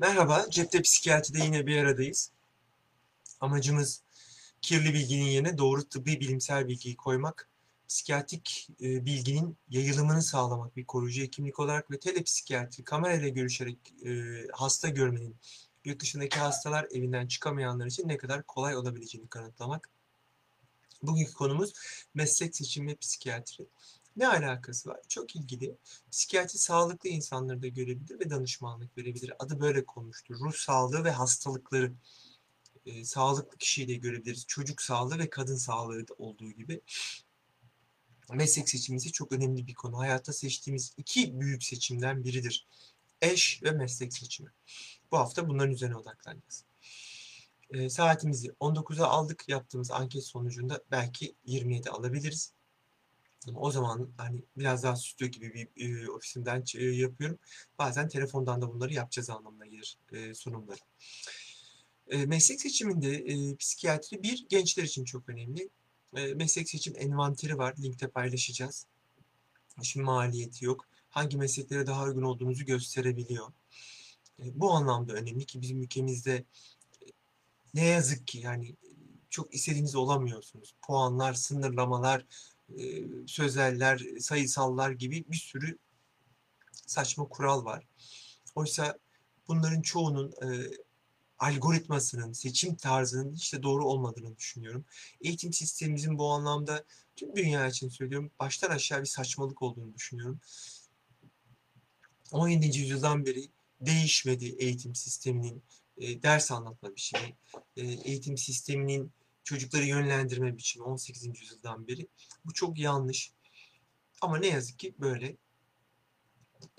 Merhaba, Cepte Psikiyatri'de yine bir aradayız. Amacımız kirli bilginin yerine doğru tıbbi bilimsel bilgiyi koymak, psikiyatrik e, bilginin yayılımını sağlamak bir koruyucu hekimlik olarak ve telepsikiyatri, kamerayla görüşerek e, hasta görmenin, yurt dışındaki hastalar evinden çıkamayanlar için ne kadar kolay olabileceğini kanıtlamak. Bugünkü konumuz meslek seçimi psikiyatri. Ne alakası var? Çok ilgili. Psikiyatri sağlıklı insanları da görebilir ve danışmanlık verebilir. Adı böyle konmuştur. Ruh sağlığı ve hastalıkları e, sağlıklı kişiyi de görebiliriz. Çocuk sağlığı ve kadın sağlığı da olduğu gibi. Meslek seçimi çok önemli bir konu. Hayatta seçtiğimiz iki büyük seçimden biridir. Eş ve meslek seçimi. Bu hafta bunların üzerine odaklanacağız. E, saatimizi 19'a aldık. Yaptığımız anket sonucunda belki 27 alabiliriz. O zaman hani biraz daha stüdyo gibi bir e, ofisimden e, yapıyorum. Bazen telefondan da bunları yapacağız anlamına gelir e, sunumları. E, meslek seçiminde e, psikiyatri bir gençler için çok önemli. E, meslek seçim envanteri var. Linkte paylaşacağız. Şimdi maliyeti yok. Hangi mesleklere daha uygun olduğunuzu gösterebiliyor. E, bu anlamda önemli ki bizim ülkemizde e, ne yazık ki yani çok istediğiniz olamıyorsunuz. Puanlar, sınırlamalar, sözeller, sayısallar gibi bir sürü saçma kural var. Oysa bunların çoğunun e, algoritmasının, seçim tarzının hiç de doğru olmadığını düşünüyorum. Eğitim sistemimizin bu anlamda tüm dünya için söylüyorum baştan aşağı bir saçmalık olduğunu düşünüyorum. 17. yüzyıldan beri değişmedi eğitim sisteminin e, ders anlatma biçimi, e, eğitim sisteminin çocukları yönlendirme biçimi 18. yüzyıldan beri. Bu çok yanlış. Ama ne yazık ki böyle.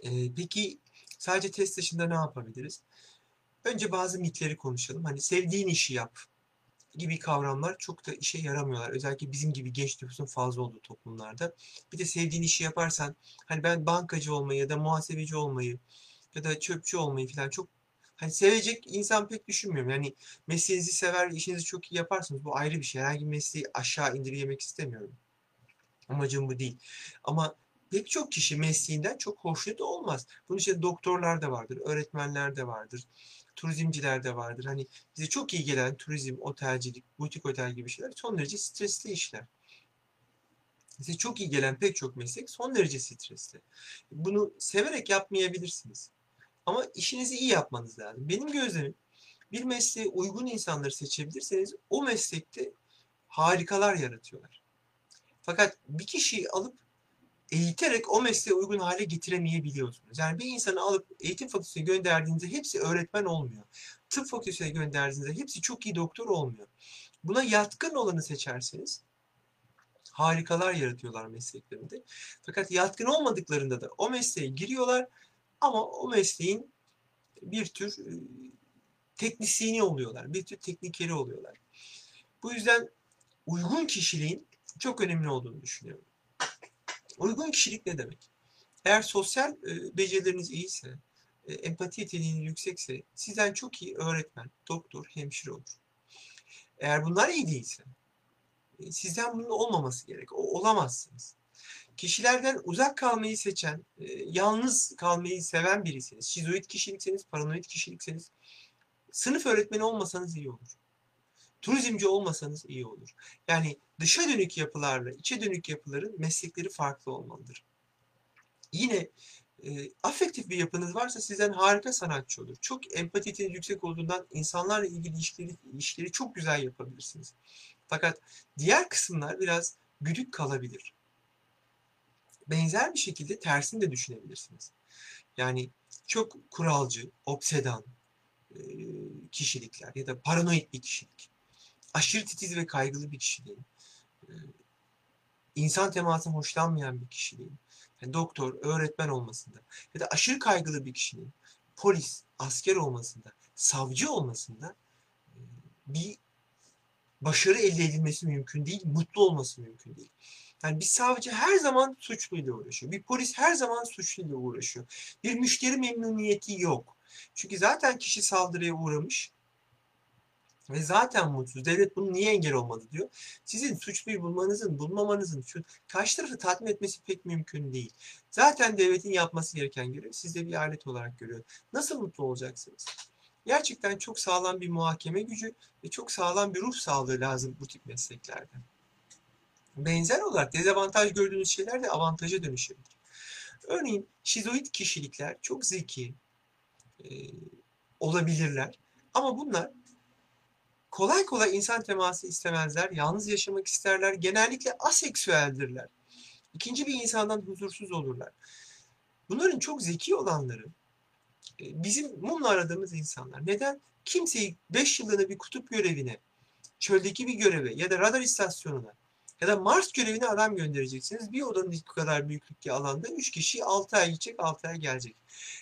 Ee, peki sadece test dışında ne yapabiliriz? Önce bazı mitleri konuşalım. Hani sevdiğin işi yap gibi kavramlar çok da işe yaramıyorlar. Özellikle bizim gibi genç nüfusun fazla olduğu toplumlarda. Bir de sevdiğin işi yaparsan hani ben bankacı olmayı ya da muhasebeci olmayı ya da çöpçü olmayı falan çok hani sevecek insan pek düşünmüyorum. Yani mesleğinizi sever, işinizi çok iyi yaparsınız. Bu ayrı bir şey. Herhangi bir mesleği aşağı indirgemek istemiyorum. Amacım bu değil. Ama pek çok kişi mesleğinden çok hoşnut olmaz. Bunun için doktorlar da vardır, öğretmenler de vardır, turizmciler de vardır. Hani bize çok iyi gelen turizm, otelcilik, butik otel gibi şeyler son derece stresli işler. Size çok iyi gelen pek çok meslek son derece stresli. Bunu severek yapmayabilirsiniz. Ama işinizi iyi yapmanız lazım. Benim gözlemim bir mesleğe uygun insanları seçebilirseniz o meslekte harikalar yaratıyorlar. Fakat bir kişiyi alıp eğiterek o mesleğe uygun hale getiremeyebiliyorsunuz. Yani bir insanı alıp eğitim fakültesine gönderdiğinizde hepsi öğretmen olmuyor. Tıp fakültesine gönderdiğinizde hepsi çok iyi doktor olmuyor. Buna yatkın olanı seçerseniz harikalar yaratıyorlar mesleklerinde. Fakat yatkın olmadıklarında da o mesleğe giriyorlar ama o mesleğin bir tür e, teknisyeni oluyorlar. Bir tür teknikeri oluyorlar. Bu yüzden uygun kişiliğin çok önemli olduğunu düşünüyorum. Uygun kişilik ne demek? Eğer sosyal e, becerileriniz iyiyse, e, empati yeteneğiniz yüksekse sizden çok iyi öğretmen, doktor, hemşire olur. Eğer bunlar iyi değilse sizden bunun olmaması gerek. O, olamazsınız kişilerden uzak kalmayı seçen, e, yalnız kalmayı seven birisiniz. Şizoid kişilikseniz, paranoid kişilikseniz, sınıf öğretmeni olmasanız iyi olur. Turizmci olmasanız iyi olur. Yani dışa dönük yapılarla içe dönük yapıların meslekleri farklı olmalıdır. Yine e, afektif bir yapınız varsa sizden harika sanatçı olur. Çok empatitiniz yüksek olduğundan insanlarla ilgili ilişkileri, ilişkileri çok güzel yapabilirsiniz. Fakat diğer kısımlar biraz güdük kalabilir benzer bir şekilde tersini de düşünebilirsiniz. Yani çok kuralcı, obsedan kişilikler ya da paranoid bir kişilik, aşırı titiz ve kaygılı bir kişiliğin, insan temasından hoşlanmayan bir kişiliğin, yani doktor, öğretmen olmasında ya da aşırı kaygılı bir kişinin polis, asker olmasında, savcı olmasında bir başarı elde edilmesi mümkün değil, mutlu olması mümkün değil. Yani bir savcı her zaman suçluyla uğraşıyor. Bir polis her zaman suçluyla uğraşıyor. Bir müşteri memnuniyeti yok. Çünkü zaten kişi saldırıya uğramış ve zaten mutsuz. Devlet bunu niye engel olmadı diyor. Sizin suçluyu bulmanızın, bulmamanızın, şu karşı tarafı tatmin etmesi pek mümkün değil. Zaten devletin yapması gereken görev sizde bir alet olarak görüyor. Nasıl mutlu olacaksınız? Gerçekten çok sağlam bir muhakeme gücü ve çok sağlam bir ruh sağlığı lazım bu tip mesleklerde. Benzer olarak dezavantaj gördüğünüz şeyler de avantaja dönüşebilir. Örneğin şizoid kişilikler çok zeki e, olabilirler ama bunlar kolay kolay insan teması istemezler, yalnız yaşamak isterler, genellikle aseksüeldirler. İkinci bir insandan huzursuz olurlar. Bunların çok zeki olanları bizim mumla aradığımız insanlar. Neden? Kimseyi 5 yıllığına bir kutup görevine, çöldeki bir göreve ya da radar istasyonuna ya da Mars görevine adam göndereceksiniz. Bir odanın bu kadar büyüklükte alanda 3 kişi 6 ay gidecek, 6 ay gelecek.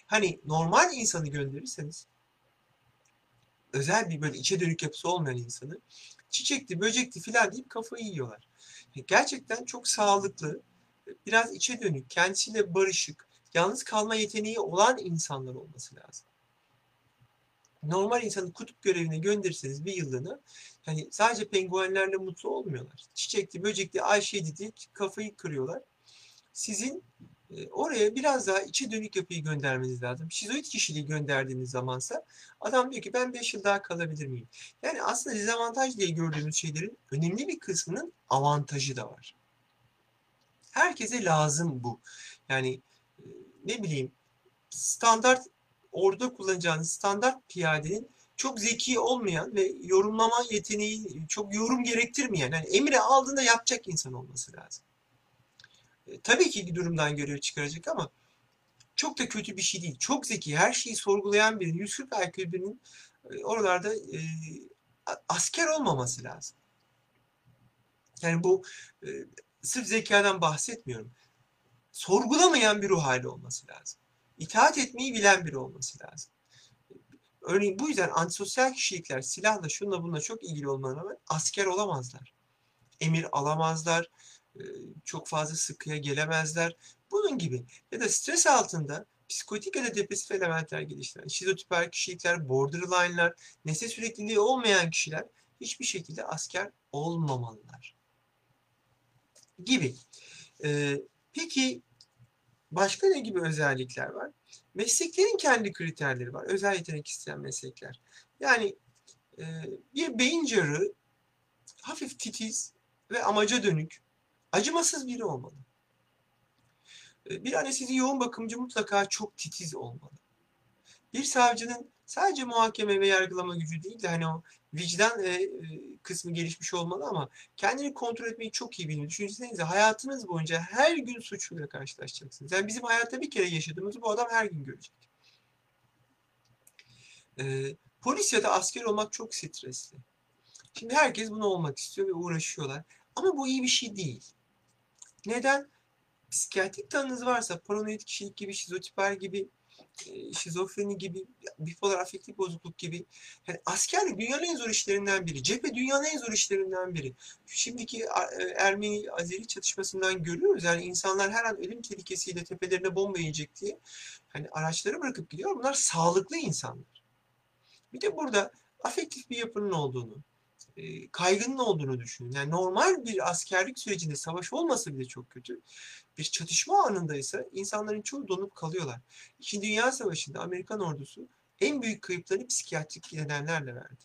Hani normal insanı gönderirseniz özel bir böyle içe dönük yapısı olmayan insanı çiçekti, böcekti filan deyip kafayı yiyorlar. Gerçekten çok sağlıklı, biraz içe dönük, kendisiyle barışık, yalnız kalma yeteneği olan insanlar olması lazım. Normal insanı kutup görevine gönderirseniz bir yıllığına hani sadece penguenlerle mutlu olmuyorlar. Çiçekti, böcekti, Ayşe'ydi diye kafayı kırıyorlar. Sizin e, oraya biraz daha içe dönük yapıyı göndermeniz lazım. Şizoid kişiliği gönderdiğiniz zamansa adam diyor ki ben 5 yıl daha kalabilir miyim? Yani aslında dezavantaj diye gördüğümüz şeylerin önemli bir kısmının avantajı da var. Herkese lazım bu. Yani ne bileyim standart orada kullanacağınız standart piyadenin çok zeki olmayan ve yorumlama yeteneği çok yorum gerektirmeyen, yani emri aldığında yapacak insan olması lazım. E, tabii ki durumdan görev çıkaracak ama çok da kötü bir şey değil. Çok zeki, her şeyi sorgulayan birinin, 140 IQ birinin e, oralarda e, asker olmaması lazım. Yani bu e, sırf zekadan bahsetmiyorum. Sorgulamayan bir ruh hali olması lazım. İtaat etmeyi bilen biri olması lazım. Örneğin bu yüzden antisosyal kişilikler silahla şunla bununla çok ilgili olmalarına rağmen asker olamazlar. Emir alamazlar, e, çok fazla sıkıya gelemezler. Bunun gibi ya da stres altında psikotik ya da depresif elementler geliştiren, şizotiper kişilikler, borderline'lar, nesne sürekliliği olmayan kişiler hiçbir şekilde asker olmamalılar. Gibi. Ee, peki başka ne gibi özellikler var? Mesleklerin kendi kriterleri var. Özel yetenek isteyen meslekler. Yani e, bir beyin cerrahı hafif titiz ve amaca dönük, acımasız biri olmalı. E, bir anestezi yoğun bakımcı mutlaka çok titiz olmalı. Bir savcının sadece muhakeme ve yargılama gücü değil de hani o vicdan e, kısmı gelişmiş olmalı ama kendini kontrol etmeyi çok iyi bilmeli. Düşünsenize hayatınız boyunca her gün suçluyla karşılaşacaksınız. Yani bizim hayatta bir kere yaşadığımızı bu adam her gün görecek. E, polis ya da asker olmak çok stresli. Şimdi herkes bunu olmak istiyor ve uğraşıyorlar. Ama bu iyi bir şey değil. Neden? Psikiyatrik tanınız varsa paranoid kişilik gibi, şizotiper gibi şizofreni gibi, bipolar afektif bozukluk gibi. Yani askerlik dünyanın en zor işlerinden biri. Cephe dünyanın en zor işlerinden biri. Şimdiki e, Ermeni-Azeri çatışmasından görüyoruz. Yani insanlar her an ölüm tehlikesiyle tepelerine bomba yiyecek diye hani araçları bırakıp gidiyor. Bunlar sağlıklı insanlar. Bir de burada afektif bir yapının olduğunu, e, kaygının olduğunu düşünün. Yani normal bir askerlik sürecinde savaş olmasa bile çok kötü. Bir çatışma anında ise insanların çoğu donup kalıyorlar. İkinci Dünya Savaşı'nda Amerikan ordusu en büyük kayıplarını psikiyatrik nedenlerle verdi.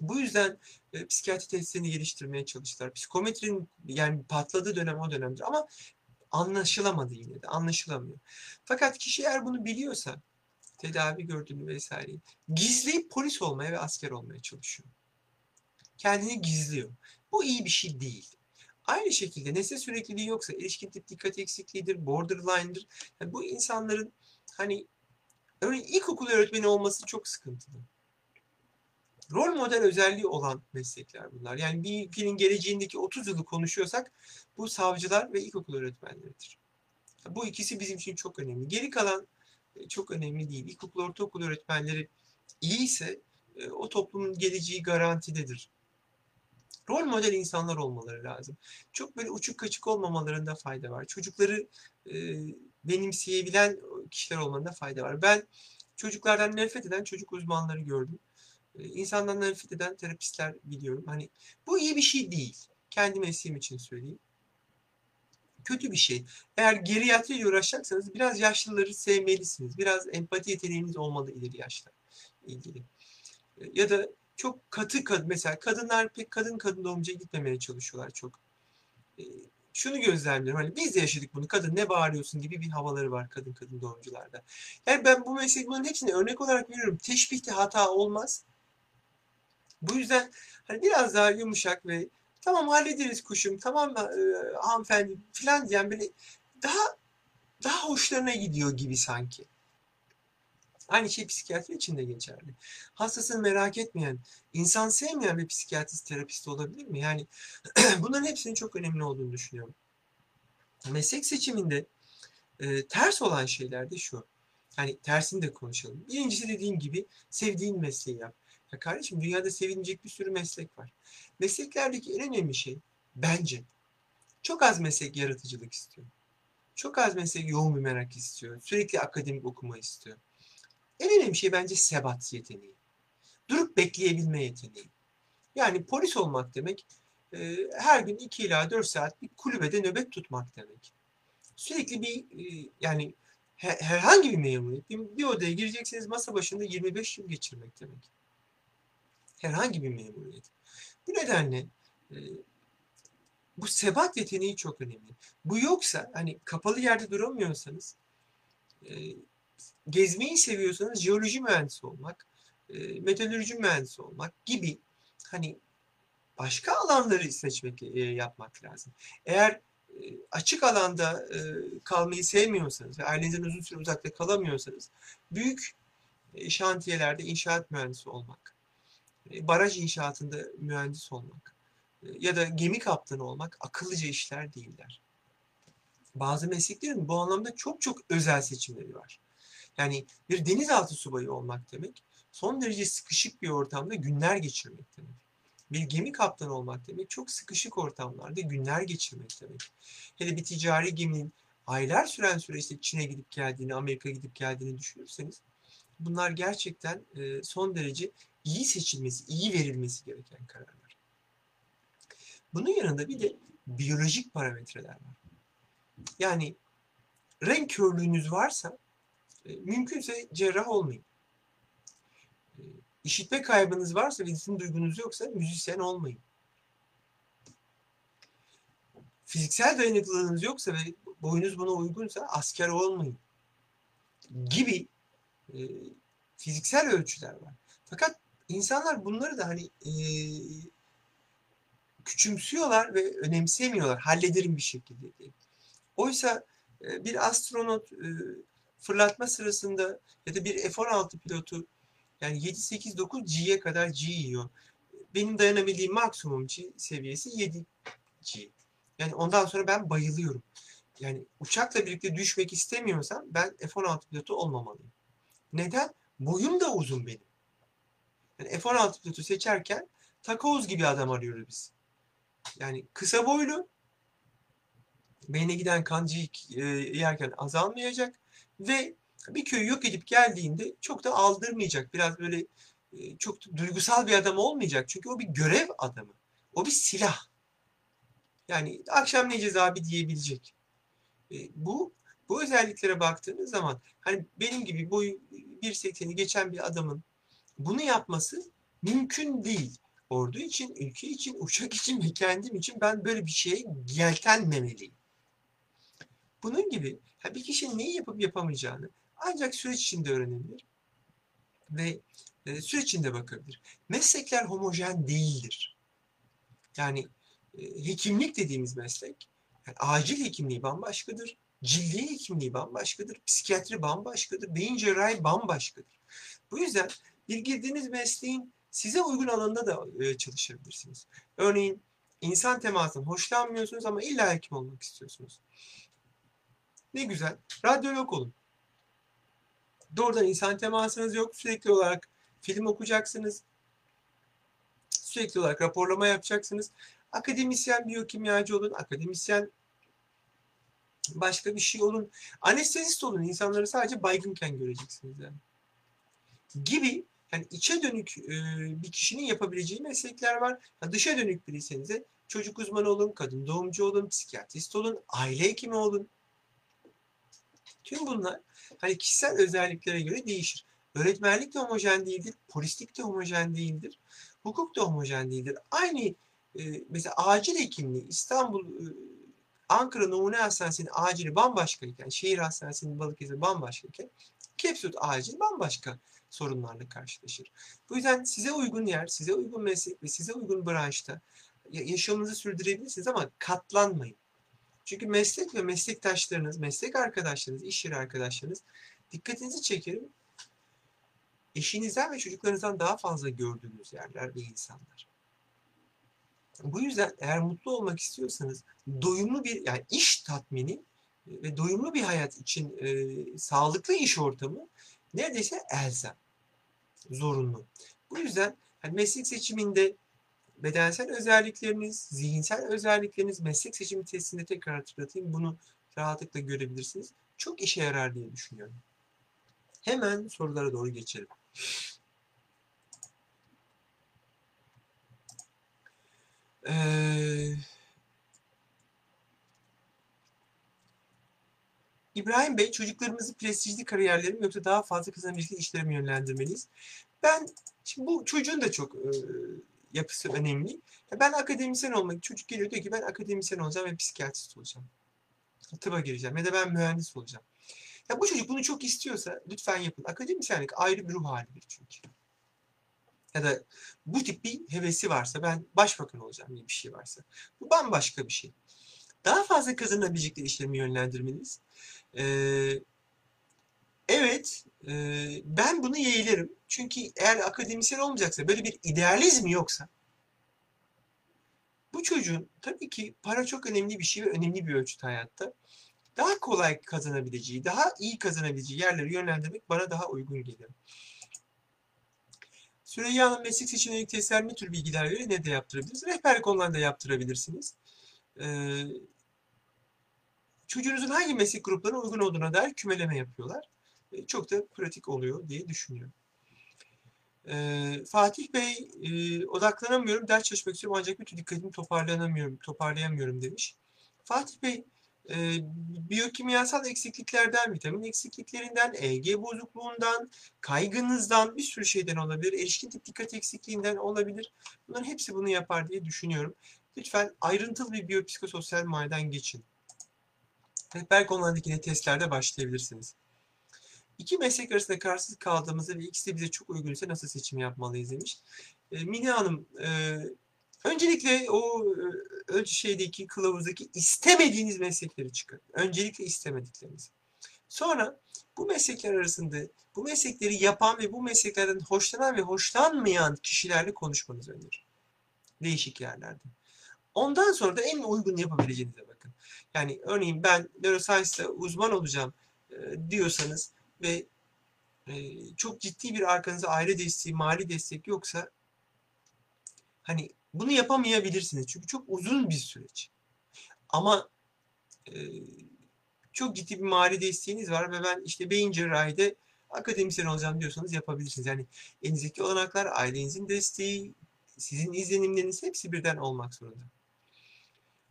Bu yüzden e, psikiyatri testlerini geliştirmeye çalıştılar. Psikometrinin yani patladığı dönem o dönemdir ama anlaşılamadı yine de anlaşılamıyor. Fakat kişi eğer bunu biliyorsa tedavi gördüğünü vesaire gizleyip polis olmaya ve asker olmaya çalışıyor kendini gizliyor. Bu iyi bir şey değil. Aynı şekilde nesne sürekliliği yoksa erişkin tip dikkat eksikliğidir, borderline'dır. Yani bu insanların hani örneğin ilkokul öğretmeni olması çok sıkıntılı. Rol model özelliği olan meslekler bunlar. Yani bir ülkenin geleceğindeki 30 yılı konuşuyorsak bu savcılar ve ilkokul öğretmenleridir. Bu ikisi bizim için çok önemli. Geri kalan e, çok önemli değil. İlkokul, ortaokul öğretmenleri iyi ise e, o toplumun geleceği garantidedir rol model insanlar olmaları lazım. Çok böyle uçuk kaçık olmamalarında fayda var. Çocukları e, benimseyebilen kişiler olmalarında fayda var. Ben çocuklardan nefret eden çocuk uzmanları gördüm. E, insandan nefret eden terapistler biliyorum. Hani bu iyi bir şey değil. Kendi mesleğim için söyleyeyim. Kötü bir şey. Eğer geriatriyle uğraşacaksanız biraz yaşlıları sevmelisiniz. Biraz empati yeteneğiniz olmalı ileri yaşta. ilgili. E, Ya da çok katı kadın mesela kadınlar pek kadın kadın doğumcuya gitmemeye çalışıyorlar çok. E, Şunu gözlemliyorum hani biz de yaşadık bunu kadın ne bağırıyorsun gibi bir havaları var kadın kadın doğumcularda. Yani ben bu meslek bunun hepsini örnek olarak veriyorum. Teşbihte hata olmaz. Bu yüzden hani biraz daha yumuşak ve tamam hallederiz kuşum tamam e, hanımefendi falan diyen böyle daha daha hoşlarına gidiyor gibi sanki. Aynı şey psikiyatri için de geçerli. Hastasını merak etmeyen, insan sevmeyen bir psikiyatrist terapist olabilir mi? Yani bunların hepsinin çok önemli olduğunu düşünüyorum. Meslek seçiminde e, ters olan şeyler de şu. Hani tersini de konuşalım. Birincisi dediğim gibi sevdiğin mesleği yap. Ya kardeşim dünyada sevilecek bir sürü meslek var. Mesleklerdeki en önemli şey bence çok az meslek yaratıcılık istiyor. Çok az meslek yoğun bir merak istiyor. Sürekli akademik okuma istiyor. En önemli şey bence sebat yeteneği. Durup bekleyebilme yeteneği. Yani polis olmak demek e, her gün 2 ila 4 saat bir kulübede nöbet tutmak demek. Sürekli bir e, yani he- herhangi bir memuriyet. Bir, bir odaya girecekseniz masa başında 25 yıl geçirmek demek. Herhangi bir memuriyet. Bu nedenle e, bu sebat yeteneği çok önemli. Bu yoksa hani kapalı yerde duramıyorsanız gezmeyi seviyorsanız jeoloji mühendisi olmak, e, metalürji mühendisi olmak gibi hani başka alanları seçmek e, yapmak lazım. Eğer e, açık alanda e, kalmayı sevmiyorsanız ve ailenizden uzun süre uzakta kalamıyorsanız büyük şantiyelerde inşaat mühendisi olmak, baraj inşaatında mühendis olmak ya da gemi kaptanı olmak akıllıca işler değiller. Bazı mesleklerin bu anlamda çok çok özel seçimleri var. Yani bir denizaltı subayı olmak demek son derece sıkışık bir ortamda günler geçirmek demek. Bir gemi kaptanı olmak demek çok sıkışık ortamlarda günler geçirmek demek. Hele bir ticari geminin aylar süren süreçte Çin'e gidip geldiğini, Amerika gidip geldiğini düşünürseniz bunlar gerçekten e, son derece iyi seçilmesi, iyi verilmesi gereken kararlar. Bunun yanında bir de biyolojik parametreler var. Yani renk körlüğünüz varsa mümkünse cerrah olmayın. E, İşitme kaybınız varsa ve ritim duygunuz yoksa müzisyen olmayın. Fiziksel dayanıklılığınız yoksa ve boyunuz buna uygunsa asker olmayın. Gibi e, fiziksel ölçüler var. Fakat insanlar bunları da hani e, küçümsüyorlar ve önemsemiyorlar. Hallederim bir şekilde diye. Oysa e, bir astronot e, fırlatma sırasında ya da bir F-16 pilotu yani 7-8-9 G'ye kadar G yiyor. Benim dayanabildiğim maksimum G seviyesi 7 G. Yani ondan sonra ben bayılıyorum. Yani uçakla birlikte düşmek istemiyorsam ben F-16 pilotu olmamalıyım. Neden? Boyum da uzun benim. Yani F-16 pilotu seçerken takoz gibi adam arıyoruz biz. Yani kısa boylu, beyne giden kancıyı e, yerken azalmayacak ve bir köyü yok edip geldiğinde çok da aldırmayacak. Biraz böyle e, çok duygusal bir adam olmayacak. Çünkü o bir görev adamı. O bir silah. Yani akşam ne yiyeceğiz abi diyebilecek. E, bu bu özelliklere baktığınız zaman hani benim gibi boyu 1.80'i geçen bir adamın bunu yapması mümkün değil. Ordu için, ülke için, uçak için ve kendim için ben böyle bir şeye yeltenmemeliyim. Bunun gibi bir kişinin neyi yapıp yapamayacağını ancak süreç içinde öğrenebilir ve e, süreç içinde bakabilir. Meslekler homojen değildir. Yani e, hekimlik dediğimiz meslek, yani acil hekimliği bambaşkadır, cildiye hekimliği bambaşkadır, psikiyatri bambaşkadır, beyin cerrahi bambaşkadır. Bu yüzden bir girdiğiniz mesleğin size uygun alanda da e, çalışabilirsiniz. Örneğin insan temasından hoşlanmıyorsunuz ama illa hekim olmak istiyorsunuz. Ne güzel. Radyolog olun. Doğrudan insan temasınız yok. Sürekli olarak film okuyacaksınız. Sürekli olarak raporlama yapacaksınız. Akademisyen biyokimyacı olun. Akademisyen başka bir şey olun. Anestezist olun. İnsanları sadece baygınken göreceksiniz yani. Gibi yani içe dönük e, bir kişinin yapabileceği meslekler var. Dışa dönük biriyseniz de çocuk uzmanı olun, kadın doğumcu olun, psikiyatrist olun, aile hekimi olun. Tüm bunlar hani kişisel özelliklere göre değişir. Öğretmenlik de homojen değildir, polislik de homojen değildir, hukuk da homojen değildir. Aynı e, mesela acil hekimliği İstanbul e, Ankara Numune Hastanesi'nin acili bambaşkayken, şehir hastanesinin Balıkesir bambaşkayken Kepsut acil bambaşka sorunlarla karşılaşır. Bu yüzden size uygun yer, size uygun meslek ve size uygun branşta yaşamınızı sürdürebilirsiniz ama katlanmayın. Çünkü meslek ve meslektaşlarınız, meslek arkadaşlarınız, iş yeri arkadaşlarınız dikkatinizi çekerim. Eşinizden ve çocuklarınızdan daha fazla gördüğünüz yerler ve insanlar. Bu yüzden eğer mutlu olmak istiyorsanız doyumlu bir yani iş tatmini ve doyumlu bir hayat için e, sağlıklı iş ortamı neredeyse elzem, zorunlu. Bu yüzden yani meslek seçiminde bedensel özellikleriniz, zihinsel özellikleriniz meslek seçimi testinde tekrar hatırlatayım. Bunu rahatlıkla görebilirsiniz. Çok işe yarar diye düşünüyorum. Hemen sorulara doğru geçelim. Ee, İbrahim Bey, çocuklarımızı prestijli kariyerleri mi yoksa daha fazla kazanabilecek işlere mi yönlendirmeliyiz? Ben, şimdi bu çocuğun da çok e, yapısı önemli. Ben akademisyen olmak, çocuk geliyor diyor ki ben akademisyen olacağım ve psikiyatrist olacağım. Tıba gireceğim ya da ben mühendis olacağım. Ya bu çocuk bunu çok istiyorsa lütfen yapın. Akademisyenlik ayrı bir ruh halidir çünkü. Ya da bu tip bir hevesi varsa ben başbakan olacağım diye bir şey varsa. Bu bambaşka bir şey. Daha fazla kazanabilecekleri işlerimi yönlendirmeniz. Ee, evet e, ben bunu yeğlerim. Çünkü eğer akademisyen olmayacaksa böyle bir idealizmi yoksa bu çocuğun tabii ki para çok önemli bir şey ve önemli bir ölçüt hayatta. Daha kolay kazanabileceği, daha iyi kazanabileceği yerleri yönlendirmek bana daha uygun geliyor. Süreyya Hanım meslek seçeneği testler ne tür bilgiler verir ne de yaptırabiliriz? Rehberlik online da yaptırabilirsiniz. Ee, çocuğunuzun hangi meslek gruplarına uygun olduğuna dair kümeleme yapıyorlar. Ee, çok da pratik oluyor diye düşünüyorum. Ee, Fatih Bey e, odaklanamıyorum, ders çalışmak istiyorum ancak bütün dikkatimi toparlanamıyorum, toparlayamıyorum demiş. Fatih Bey e, biyokimyasal eksikliklerden, vitamin eksikliklerinden, EG bozukluğundan, kaygınızdan, bir sürü şeyden olabilir. Erişkin tip dikkat eksikliğinden olabilir. Bunların hepsi bunu yapar diye düşünüyorum. Lütfen ayrıntılı bir biyopsikososyal muayeneden geçin. Rehber konularındaki testlerde başlayabilirsiniz. İki meslek arasında kararsız kaldığımızda ve ikisi bize çok uygunsa nasıl seçim yapmalıyız demiş. E, Mine Hanım, e, öncelikle o e, şeydeki kılavuzdaki istemediğiniz meslekleri çıkarın. Öncelikle istemediklerinizi. Sonra bu meslekler arasında bu meslekleri yapan ve bu mesleklerden hoşlanan ve hoşlanmayan kişilerle konuşmanızı öneririm. Değişik yerlerde. Ondan sonra da en uygun yapabileceğinize bakın. Yani örneğin ben neuroscience'da uzman olacağım e, diyorsanız ve e, çok ciddi bir arkanızda aile desteği, mali destek yoksa hani bunu yapamayabilirsiniz. Çünkü çok uzun bir süreç. Ama e, çok ciddi bir mali desteğiniz var ve ben işte beyin cerrahide akademisyen olacağım diyorsanız yapabilirsiniz. Yani elinizdeki olanaklar, ailenizin desteği, sizin izlenimleriniz hepsi birden olmak zorunda.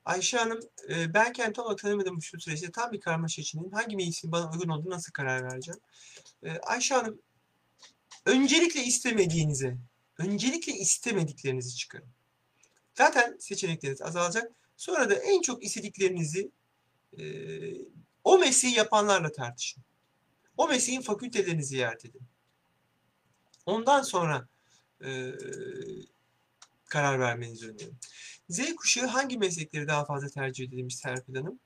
Ayşe Hanım, ben tam olarak tanımadığım şu süreçte tam bir karmaşa içindeyim. Hangi meclisin bana uygun olduğunu nasıl karar vereceğim? Ayşe Hanım, öncelikle istemediğinize, öncelikle istemediklerinizi çıkarın. Zaten seçenekleriniz azalacak. Sonra da en çok istediklerinizi o mesleği yapanlarla tartışın. O mesleğin fakültelerini ziyaret edin. Ondan sonra karar vermenizi öneririm. Z kuşağı hangi meslekleri daha fazla tercih edilmiş Serpil Hanım?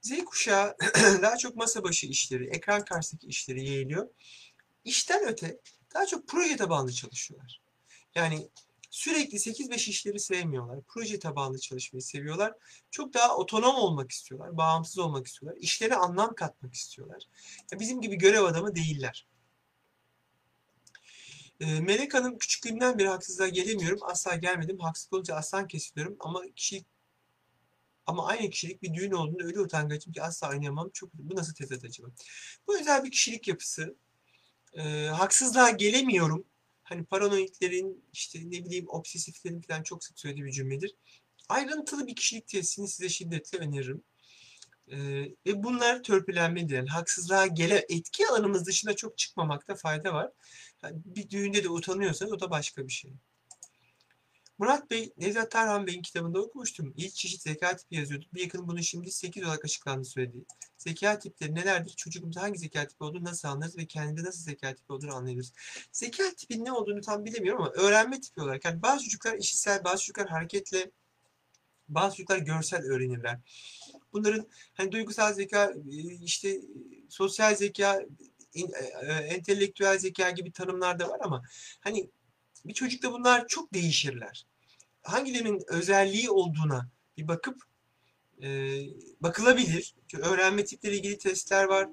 Z kuşağı daha çok masa başı işleri, ekran karşısındaki işleri yeğliyor. İşten öte daha çok proje tabanlı çalışıyorlar. Yani sürekli 8-5 işleri sevmiyorlar. Proje tabanlı çalışmayı seviyorlar. Çok daha otonom olmak istiyorlar. Bağımsız olmak istiyorlar. İşlere anlam katmak istiyorlar. Bizim gibi görev adamı değiller. E, Melek Hanım küçüklüğümden beri haksızlığa gelemiyorum. Asla gelmedim. Haksız olunca aslan kesiliyorum. Ama kişi ama aynı kişilik bir düğün olduğunda öyle utangaçım ki asla oynayamam. Çok, bu nasıl tezat acaba? Bu özel bir kişilik yapısı. E, haksızlığa gelemiyorum. Hani paranoidlerin, işte ne bileyim obsesiflerin falan çok sık söylediği bir cümledir. Ayrıntılı bir kişilik testini size şiddetle öneririm. E, ve bunlar törpülenmelidir. Yani haksızlığa gele etki alanımız dışında çok çıkmamakta fayda var. Yani bir düğünde de utanıyorsanız o da başka bir şey. Murat Bey, Nevzat Tarhan Bey'in kitabında okumuştum. İlk çeşit zeka tipi yazıyordu. Bir yakın bunu şimdi 8 olarak açıklandı söyledi. Zeka tipleri nelerdir? Çocuğumuzda hangi zeka tipi olduğunu nasıl anlarız ve kendinde nasıl zeka tipi olduğunu anlayabiliriz. Zeka tipinin ne olduğunu tam bilemiyorum ama öğrenme tipi olarak. Yani bazı çocuklar işitsel, bazı çocuklar hareketle, bazı çocuklar görsel öğrenirler. Bunların hani duygusal zeka, işte sosyal zeka, entelektüel zeka gibi tanımlar da var ama hani bir çocukta bunlar çok değişirler. Hangilerinin özelliği olduğuna bir bakıp e, bakılabilir. Çünkü öğrenme tipleri ilgili testler var.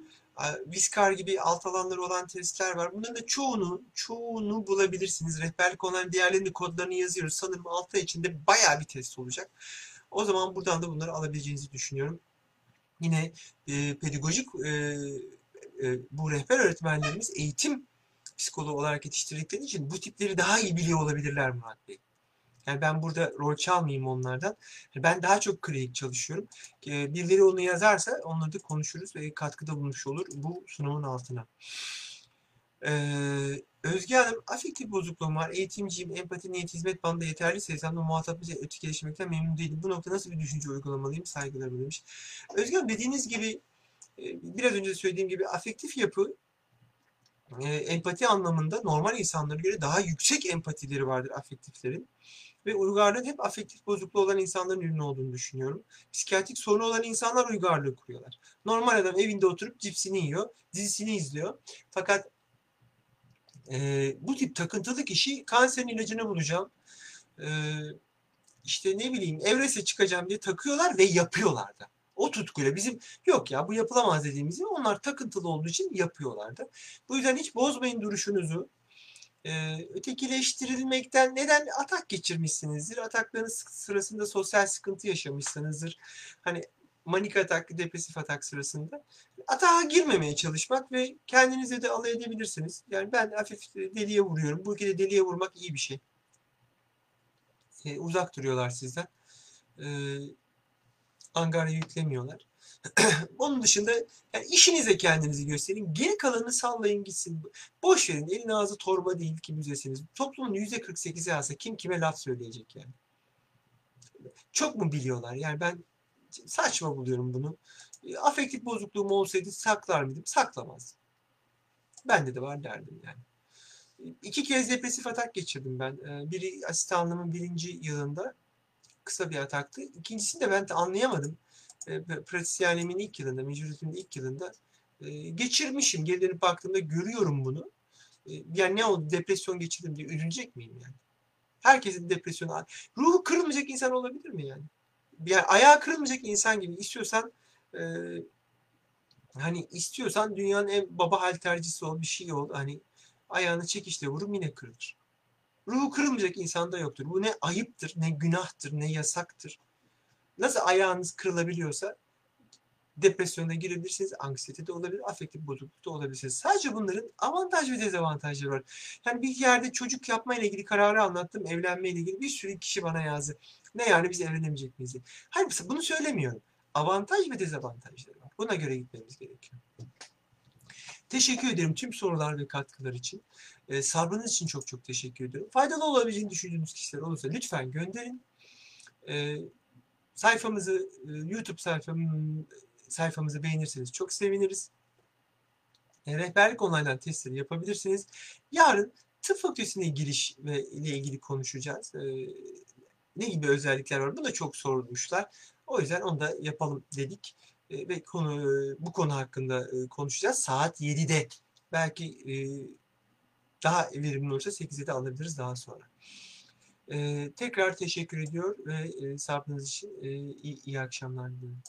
Viskar gibi alt alanları olan testler var. Bunların da çoğunu, çoğunu bulabilirsiniz. Rehberlik olan diğerlerinin kodlarını yazıyoruz. Sanırım 6 ay içinde bayağı bir test olacak. O zaman buradan da bunları alabileceğinizi düşünüyorum. Yine e, pedagojik e, e, bu rehber öğretmenlerimiz eğitim psikoloğu olarak yetiştirdikleri için bu tipleri daha iyi biliyor olabilirler Murat Bey. Yani ben burada rol çalmayayım onlardan. Ben daha çok klinik çalışıyorum. Birileri onu yazarsa onları da konuşuruz ve katkıda bulmuş olur bu sunumun altına. Ee, Özge Hanım, afektif bozukluğum var. Eğitimciyim, empati, niyet, hizmet bandı yeterli sayısamda muhataplıca ötekileşmekten memnun değilim. Bu nokta nasıl bir düşünce uygulamalıyım? Saygılarımı demiş. Özge Hanım dediğiniz gibi, biraz önce söylediğim gibi afektif yapı e, empati anlamında normal insanlara göre daha yüksek empatileri vardır afektiflerin. Ve uygarlığın hep afektif bozukluğu olan insanların ürünü olduğunu düşünüyorum. Psikiyatrik sorunu olan insanlar uygarlığı kuruyorlar. Normal adam evinde oturup cipsini yiyor, dizisini izliyor. Fakat e, bu tip takıntılı kişi kanserin ilacını bulacağım. E, işte ne bileyim Evres'e çıkacağım diye takıyorlar ve yapıyorlar da. O tutkuyla bizim yok ya bu yapılamaz dediğimizi onlar takıntılı olduğu için yapıyorlardı. Bu yüzden hiç bozmayın duruşunuzu. Ee, ötekileştirilmekten neden atak geçirmişsinizdir? Ataklarınız sırasında sosyal sıkıntı yaşamışsınızdır. Hani manik atak, depresif atak sırasında atağa girmemeye çalışmak ve kendinize de alay edebilirsiniz. Yani ben hafif deliye vuruyorum. Bu ülkede deliye vurmak iyi bir şey. Ee, uzak duruyorlar sizden. Ee, Angarya yüklemiyorlar. Onun dışında yani işinize kendinizi gösterin. Geri kalanını sallayın gitsin. Boş verin. Elin ağzı torba değil ki müzesiniz. Toplumun %48'i alsa kim kime laf söyleyecek yani. Çok mu biliyorlar? Yani ben saçma buluyorum bunu. Afektif bozukluğum olsaydı saklar mıydım? Saklamaz. Bende de var derdim yani. İki kez depresif atak geçirdim ben. Ee, biri asistanlığımın birinci yılında kısa bir ataktı. İkincisini de ben de anlayamadım. E, pratisyenliğimin ilk yılında, mecburiyetimin ilk yılında e, geçirmişim. Geri baktığımda görüyorum bunu. E, yani ne oldu? Depresyon geçirdim diye üzülecek miyim yani? Herkesin depresyonu... Ruhu kırılmayacak insan olabilir mi yani? Yani ayağı kırılmayacak insan gibi istiyorsan e, hani istiyorsan dünyanın en baba haltercisi ol bir şey ol. Hani ayağını çekişle vurup yine kırılır. Ruhu kırılmayacak insanda yoktur. Bu ne ayıptır, ne günahtır, ne yasaktır. Nasıl ayağınız kırılabiliyorsa depresyona girebilirsiniz, anksiyete de olabilir, afektif bozukluk da olabilirsiniz. Sadece bunların avantaj ve dezavantajları var. Yani bir yerde çocuk yapma ile ilgili kararı anlattım, evlenme ile ilgili bir sürü kişi bana yazdı. Ne yani biz evlenemeyecek miyiz? Hayır bunu söylemiyorum. Avantaj ve dezavantajları var. Buna göre gitmemiz gerekiyor. Teşekkür ederim tüm sorular ve katkılar için. E, sabrınız için çok çok teşekkür ediyorum. Faydalı olabileceğini düşündüğünüz kişiler olursa lütfen gönderin. E, sayfamızı, e, YouTube sayfam, sayfamızı beğenirseniz çok seviniriz. E, rehberlik online'dan testleri yapabilirsiniz. Yarın tıp fakültesine giriş ve ile ilgili konuşacağız. E, ne gibi özellikler var? Bu da çok sorulmuşlar. O yüzden onu da yapalım dedik. E, ve konu bu konu hakkında e, konuşacağız. Saat 7'de. Belki e, daha verimli olursa 8'de de alabiliriz daha sonra. Tekrar teşekkür ediyor ve sabrınız için iyi, iyi akşamlar diliyorum.